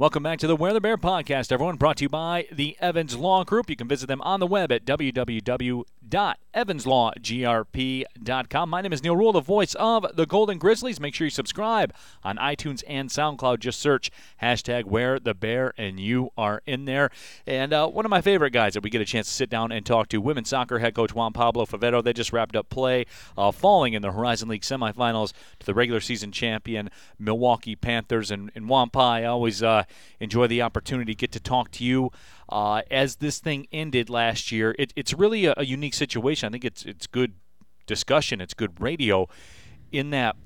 Welcome back to the Wear the Bear podcast, everyone. Brought to you by the Evans Law Group. You can visit them on the web at www.evanslawgrp.com. My name is Neil Rule, the voice of the Golden Grizzlies. Make sure you subscribe on iTunes and SoundCloud. Just search hashtag Wear the Bear, and you are in there. And uh, one of my favorite guys that we get a chance to sit down and talk to, women's soccer head coach Juan Pablo Favero. They just wrapped up play, uh, falling in the Horizon League semifinals to the regular season champion Milwaukee Panthers. And, and Juan I always uh, enjoy the opportunity to get to talk to you. Uh, as this thing ended last year, it, it's really a, a unique situation. I think it's it's good discussion, it's good radio, in that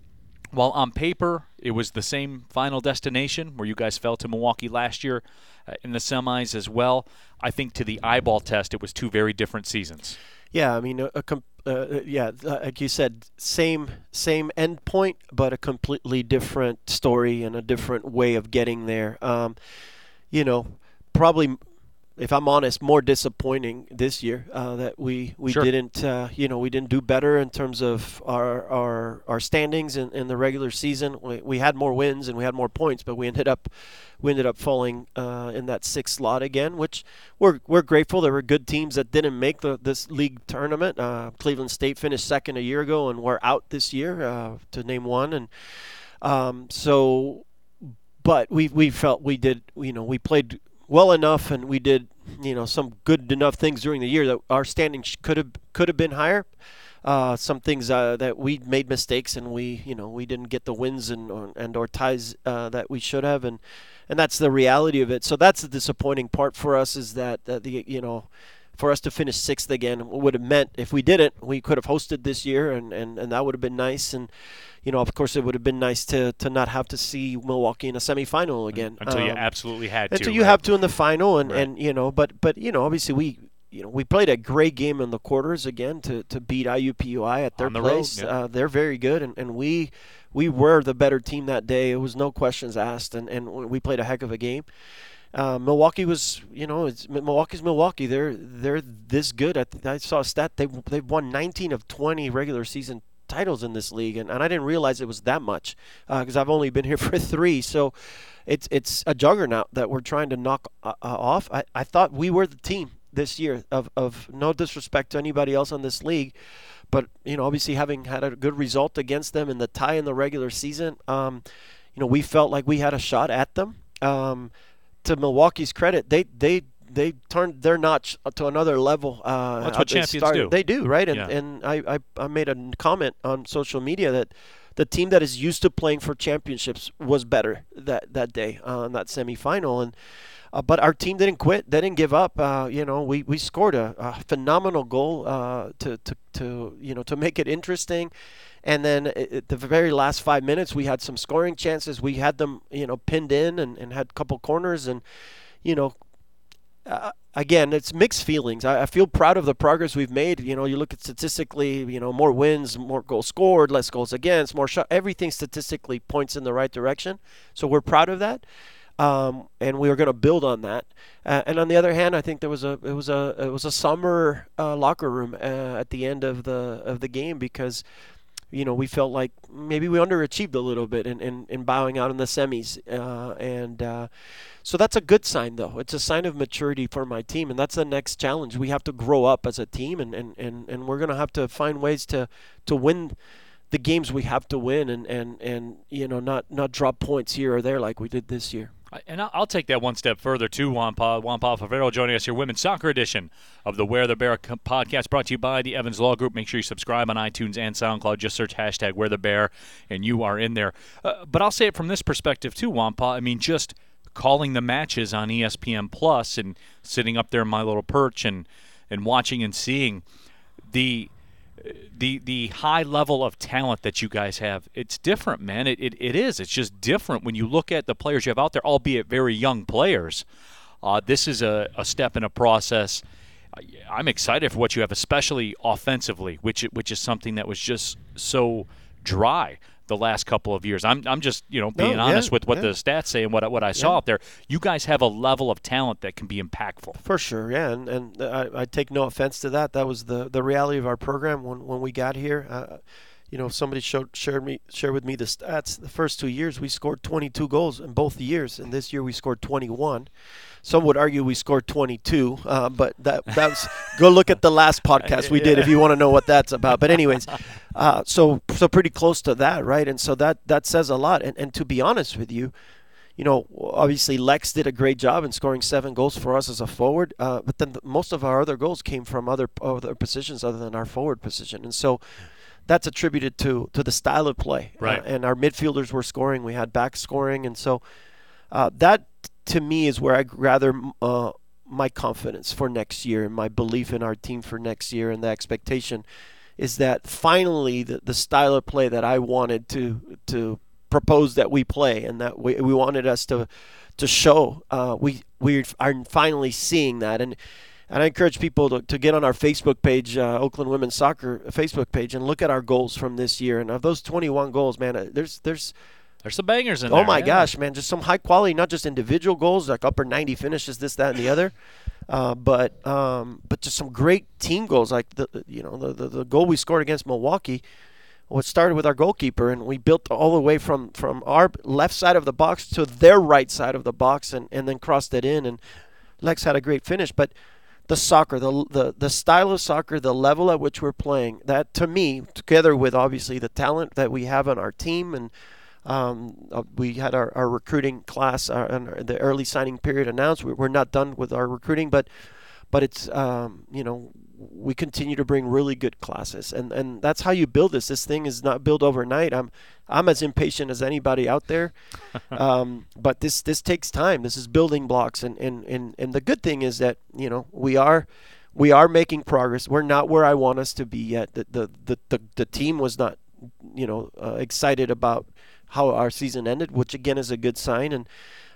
while on paper it was the same final destination where you guys fell to Milwaukee last year uh, in the semis as well, I think to the eyeball test it was two very different seasons. Yeah, I mean, a, a com- uh, yeah, like you said, same same end point, but a completely different story and a different way of getting there. Um, you know, probably if I'm honest, more disappointing this year uh, that we we Sure. didn't uh, you know we didn't do better in terms of our our, our standings in, in the regular season. We, we had more wins and we had more points, but we ended up we ended up falling uh, in that sixth slot again, which we're we're grateful. There were good teams that didn't make the this league tournament. Uh, Cleveland State finished second a year ago, and we're out this year uh, to name one. And um, so, but we we felt we did you know we played well enough and we did you know some good enough things during the year that our standing could have could have been higher. Uh, some things uh, that we made mistakes and we you know we didn't get the wins and or, and or ties uh, that we should have and and that's the reality of it. So that's the disappointing part for us is that the you know for us to finish sixth again would have meant if we didn't we could have hosted this year and, and, and that would have been nice and you know of course it would have been nice to, to not have to see Milwaukee in a semifinal again Until you Um, absolutely had to. until you right? have to in the final and, Right. and you know but but you know obviously we you know we played a great game in the quarters again to, to beat IUPUI at their the road, place yeah. uh, they're very good and, and we we were the better team that day it was no questions asked and, and we played a heck of a game uh, Milwaukee was, you know, it's Milwaukee's Milwaukee. They're they're this good. I, I saw a stat they they've won 19 of 20 regular season titles in this league, and, and I didn't realize it was that much because I've only been here for three. So it's it's a juggernaut that we're trying to knock uh, uh, off. I, I thought we were the team this year of, of no disrespect to anybody else on this league, but you know obviously having had a good result against them in the tie in the regular season, um, you know we felt like we had a shot at them. Um, to Milwaukee's credit, they they they turned their notch to another level. Uh, That's what they champions started. do. They do, right? And Yeah. and I, I I made a comment on social media that the team that is used to playing for championships was better that that day uh, that semifinal and. Uh, but our team didn't quit. They didn't give up. Uh, you know, we, we scored a, a phenomenal goal uh, to, to, to you know to make it interesting, and then at the very last five minutes we had some scoring chances. We had them you know pinned in and, and had a couple corners and you know uh, again, it's mixed feelings. I, I feel proud of the progress we've made. You know, you look at statistically, you know, more wins, more goals scored, less goals against, more shot. Everything statistically points in the right direction. So we're proud of that, um, and we are going to build on that. Uh, and on the other hand, I think there was a it was a it was a somber uh, locker room uh, at the end of the of the game because you know, we felt like maybe we underachieved a little bit in, in, in bowing out in the semis. Uh, and uh, so that's a good sign, though. It's a sign of maturity for my team. And that's the next challenge. We have to grow up as a team, and, and, and, and we're going to have to find ways to, to win the games we have to win and, and, and you know, not, not drop points here or there like we did this year. And I'll- take that one step further too, Juan Pa. Juan Pa Favero joining us here, women's soccer edition of the Wear the Bear podcast, brought to you by the Evans Law Group. Make sure you subscribe on iTunes and SoundCloud. Just search hashtag Wear the Bear, and you are in there. Uh, but I'll say it from this perspective too, Juan Pa. I mean, just calling the matches on ESPN Plus and sitting up there in my little perch and and watching and seeing the the the high level of talent that you guys have it's different man. It, it, it is. It's just different when you look at the players you have out there albeit very young players. Uh, this is a, a step in a process. I'm excited for what you have especially offensively which which is something that was just so dry the last couple of years i'm, I'm just you know being yeah, honest with what yeah. the stats say and what, I- what i saw Yeah. out there you guys have a level of talent that can be impactful For sure, yeah, and and I, I take no offense to that. That was the the reality of our program when when we got here. Uh, you know, if somebody showed shared me shared with me the stats. The first two years we scored 22 goals in both years, and this year we scored 21. Some would argue we scored 22, uh, but that that's go look at the last podcast we did if you want to know what that's about. But anyways, uh, so so pretty close to that, right? And so that that says a lot. And and to be honest with you, you know, obviously Lex did a great job in scoring seven goals for us as a forward, uh, but then the, most of our other goals came from other other positions other than our forward position, and so that's attributed to to the style of play. Right. Uh, and our midfielders were scoring. We had back scoring, and so uh, that to me is where I rather uh, my confidence for next year and my belief in our team for next year and the expectation is that finally the, the style of play that I wanted to to propose that we play and that we, we wanted us to to show uh, we we are finally seeing that and and I encourage people to, to get on our Facebook page, uh, Oakland Women's Soccer Facebook page, and look at our goals from this year. And of those 21 goals, man, uh, there's there's there's some bangers in oh there. Oh my yeah. gosh, man, just some high quality, not just individual goals like upper 90 finishes, this, that, and the other, uh, but um, but just some great team goals like the you know the, the the goal we scored against Milwaukee. Well, it started with our goalkeeper, and we built all the way from, from our left side of the box to their right side of the box, and, and then crossed it in. And Lex had a great finish, but the soccer, the, the the style of soccer, the level at which we're playing, that to me, together with obviously the talent that we have on our team, and um, uh, we had our, our recruiting class uh, and the early signing period announced. We, we're not done with our recruiting, but but it's um, you know we continue to bring really good classes, and and that's how you build this. This thing is not built overnight. I'm I'm as impatient as anybody out there, um, but this this takes time. This is building blocks, and, and and and the good thing is that you know we are we are making progress. We're not where I want us to be yet. The the the the, the team was not you know uh, excited about how our season ended, which again is a good sign, and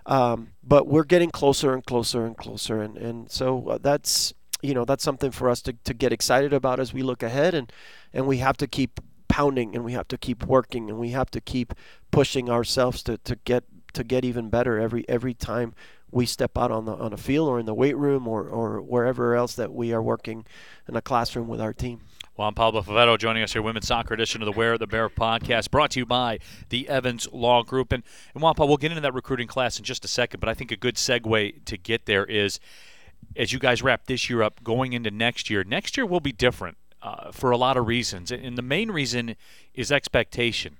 um, but we're getting closer and closer and closer, and and so uh, that's you know that's something for us to, to get excited about as we look ahead, and and we have to keep pounding and we have to keep working and we have to keep pushing ourselves to, to get to get even better every every time we step out on the on a field or in the weight room or, or wherever else that we are working in a classroom with our team. Juan Pablo Favero joining us here, Women's Soccer Edition of the Wear the Bear podcast, brought to you by the Evans Law Group. And, and Juan Pablo, we'll get into that recruiting class in just a second, but I think a good segue to get there is as you guys wrap this year up, going into next year, next year will be different uh, for a lot of reasons. And the main reason is expectation.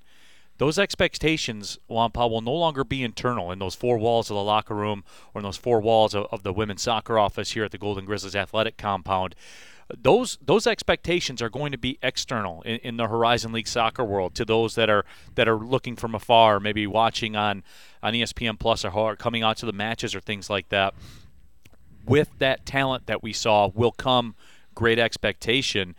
Those expectations, Juan Pablo, will no longer be internal in those four walls of the locker room or in those four walls of, of the women's soccer office here at the Golden Grizzlies athletic compound those those expectations are going to be external in, in, the Horizon League soccer world to those that are that are looking from afar, maybe watching on on ESPN Plus or coming out to the matches or things like that. With that talent that we saw will come great expectation.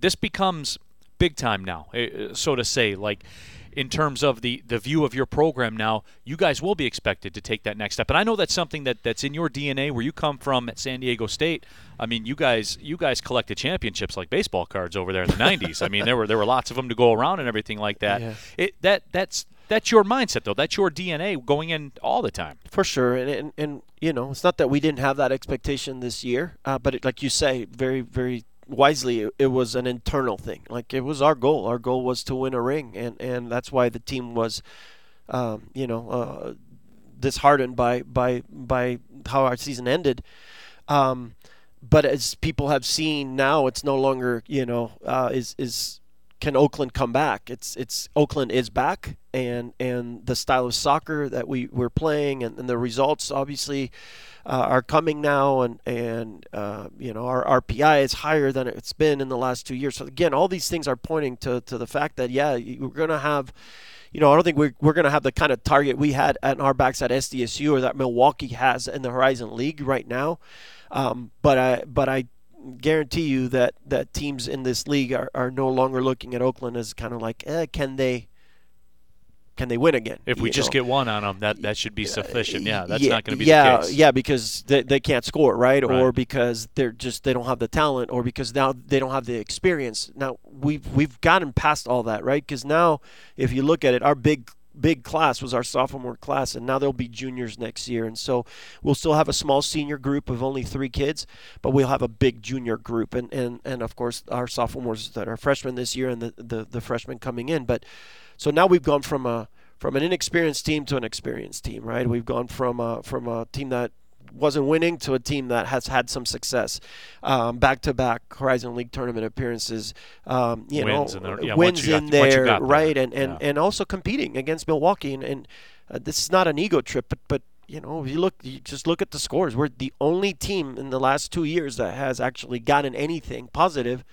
This becomes big time now, eh, so to say. Like in terms of the, the view of your program now, you guys will be expected to take that next step. And I know that's something that, that's in your DNA where you come from at San Diego State. I mean, you guys you guys collected championships like baseball cards over there in the 90s. I mean, there were there were lots of them to go around and everything like that. Yeah. It that that's that's your mindset though. That's your DNA going in all the time. For sure, and and, and you know, it's not that we didn't have that expectation this year, uh, but it, like you say, very very wisely it, it, was an internal thing like it was our goal our goal was to win a ring and and that's why the team was um, you know uh, disheartened by by by how our season ended um, but as people have seen now it's no longer you know uh, is is can Oakland come back? It's it's Oakland is back, and and the style of soccer that we we're playing, and, and the results obviously uh, are coming now, and and uh, you know our RPI is higher than it's been in the last two years. So again, all these things are pointing to to the fact that yeah, we're gonna have. You know, I don't think we're, we're going to have the kind of target we had at our backs at SDSU or that Milwaukee has in the Horizon League right now. Um, but I but I guarantee you that, that teams in this league are, are no longer looking at Oakland as kind of like, eh, can they can they win again? If we just know? get one on them, that that should be uh, sufficient. Yeah, that's yeah, not going to be yeah, the case. Yeah, because they, they can't score, right? right? Or because they're just they don't have the talent, or because now they don't have the experience. Now we've we've gotten past all that, right? Because now, if you look at it, our big big class was our sophomore class, and now there'll be juniors next year. And so we'll still have a small senior group of only three kids, but we'll have a big junior group, and and, and of course our sophomores that are freshmen this year and the, the the freshmen coming in. But so now we've gone from a from an inexperienced team to an experienced team, right? We've gone from a, from a team that wasn't winning to a team that has had some success, back to back Horizon League tournament appearances. Um, you wins know, in, the, yeah, wins got, in there, there, right? And and, yeah. and also competing against Milwaukee. And, and uh, this is not an ego trip, but but you know, if you look, you just look at the scores. We're the only team in the last two years that has actually gotten anything positive,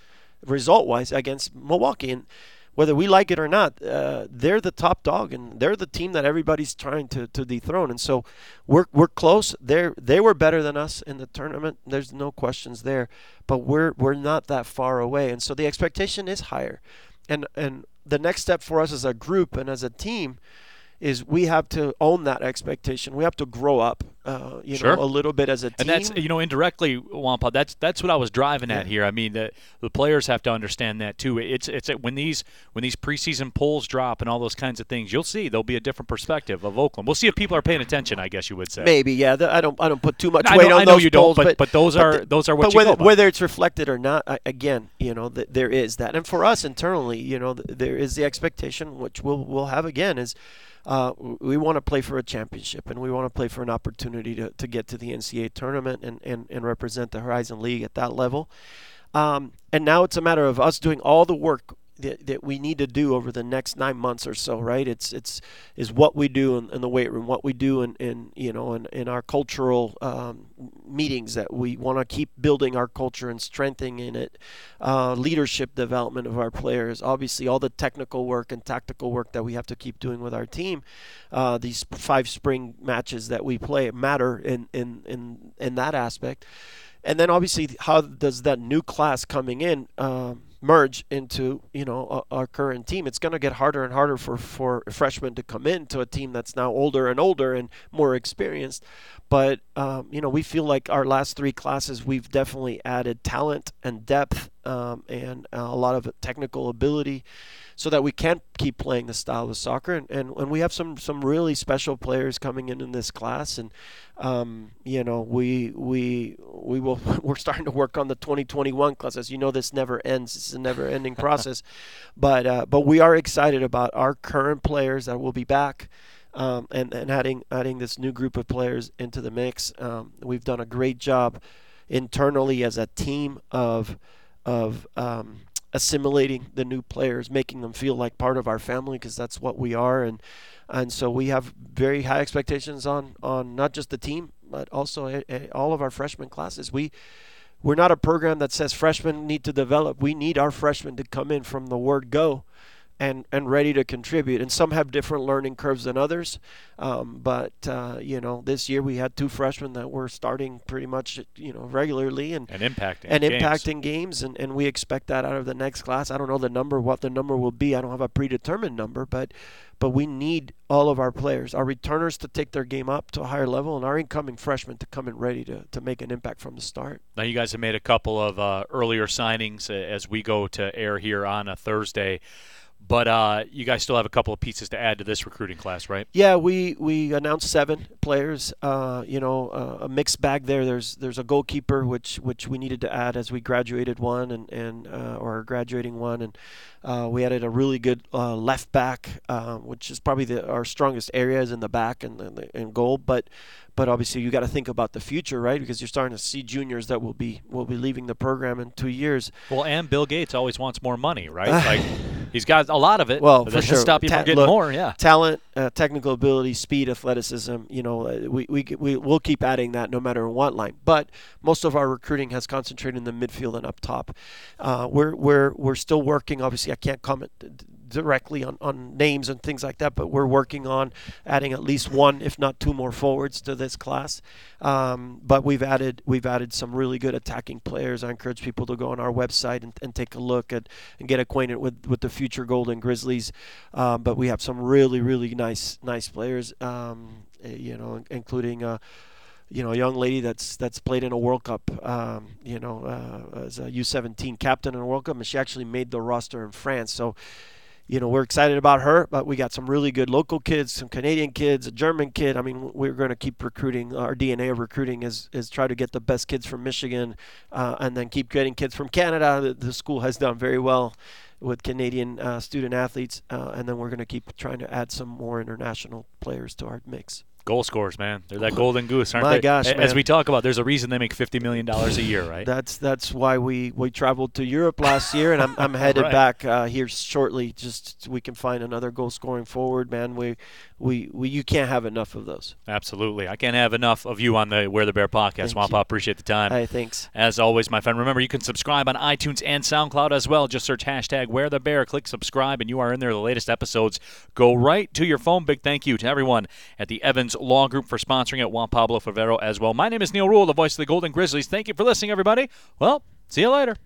result wise, against Milwaukee. And whether we like it or not, uh, they're the top dog, and they're the team that everybody's trying to, to dethrone. And so, we're we're close. They they were better than us in the tournament. There's no questions there, but we're we're not that far away, and so the expectation is higher. And and the next step for us as a group and as a team is we have to own that expectation. We have to grow up, uh, you sure. know, a little bit as a team. And that's you know indirectly, Juan Pa. That's that's what I was driving Yeah. at here. I mean, the, the players have to understand that too. It's it's when these when these preseason polls drop and all those kinds of things, you'll see there'll be a different perspective of Oakland. We'll see if people are paying attention. I guess you would say. Maybe, yeah. th- I don't. I don't put too much I weight know, on I know those you polls, don't, but but those are the- those are what but whether, whether it's reflected or not, I, again, you know, th- there is that, and for us internally, you know, th- there is the expectation, which we'll we'll have again, is uh, we want to play for a championship, and we want to play for an opportunity to, to get to the NCAA tournament and, and, and represent the Horizon League at that level. Um, and now it's a matter of us doing all the work that, that we need to do over the next nine months or so, right? It's it's is what we do in, in the weight room, what we do in, in you know in, in our cultural um, meetings that we want to keep building our culture and strengthening in it, uh, leadership development of our players, obviously all the technical work and tactical work that we have to keep doing with our team. Uh, these five spring matches that we play matter in in in, in that aspect and then obviously how does that new class coming in um, merge into you know our current team? It's going to get harder and harder for for freshmen to come into a team that's now older and older and more experienced. But um, you know we feel like our last three classes we've definitely added talent and depth um, and a lot of technical ability so that we can keep playing the style of soccer. And, and, and we have some some really special players coming in in this class. And um, you know we we we will we're starting to work on the 2021 class. As you know this never ends. It's a never ending process. But uh, but we are excited about our current players that will be back um, and and adding adding this new group of players into the mix. Um, we've done a great job internally as a team of of um, assimilating the new players, making them feel like part of our family because that's what we are, and and so we have very high expectations on on not just the team but also a, a, all of our freshman classes. We we're not a program that says freshmen need to develop. We need our freshmen to come in from the word go and and ready to contribute. And some have different learning curves than others. Um, but uh, you know, this year we had two freshmen that were starting pretty much you know regularly and and impacting and games. impacting games, and, and we expect that out of the next class. I don't know the number, what the number will be. I don't have a predetermined number, but but we need all of our players, our returners to take their game up to a higher level, and our incoming freshmen to come in ready to, to make an impact from the start. Now, you guys have made a couple of uh, earlier signings uh, as we go to air here on a Thursday, but uh, you guys still have a couple of pieces to add to this recruiting class, right? Yeah, we, we announced seven players. Uh, you know, uh, a mixed bag there. There's there's a goalkeeper which which we needed to add as we graduated one and and uh, or graduating one, and uh, we added a really good uh, left back, uh, which is probably the, our strongest areas in the back and and, and goal. But but obviously you got to think about the future, right? Because you're starting to see juniors that will be will be leaving the program in two years. Well, and Bill Gates always wants more money, right? like he's got a lot of it. Well, for sure. stop you Ta- from getting look, more. Yeah. talent, uh, technical ability, speed, athleticism. You know, uh, we we we will keep adding that no matter what line. But most of our recruiting has concentrated in the midfield and up top. Uh, we're we're we're still working. Obviously, I can't comment directly on, on names and things like that, but we're working on adding at least one, if not two more forwards to this class. Um, but we've added we've added some really good attacking players. I encourage people to go on our website and, and take a look at and get acquainted with, with the future Golden Grizzlies. Um, but we have some really really nice nice players. Um, eh, you know, including. Uh, you know, a young lady that's that's played in a World Cup, um, you know, uh, as a U17 captain in a World Cup, and she actually made the roster in France. So, you know, we're excited about her, but we got some really good local kids, some Canadian kids, a German kid. I mean, we're going to keep recruiting. Our DNA of recruiting is is try to get the best kids from Michigan, uh, and then keep getting kids from Canada. The, the school has done very well with Canadian uh, student athletes, uh, and then we're going to keep trying to add some more international players to our mix goal scorers, man. They're that golden goose, aren't My they? gosh, As man. we talk about, there's a reason they make fifty million dollars a year, right? That's that's why we, we traveled to Europe last year, and I'm, I'm headed Right. back uh, here shortly. Just so we can find another goal scoring forward, man. We, we we you can't have enough of those. Absolutely. I can't have enough of you on the Wear the Bear podcast. Thank Juan Pa, you. appreciate the time. Hey, thanks. As always, my friend, remember you can subscribe on iTunes and SoundCloud as well. Just search hashtag Wear the Bear, click subscribe, and you are in there. The latest episodes go right to your phone. Big thank you to everyone at the Evans Law Group for sponsoring it, Juan Pablo Favero as well. My name is Neil Rule, the voice of the Golden Grizzlies. Thank you for listening, everybody. Well, see you later.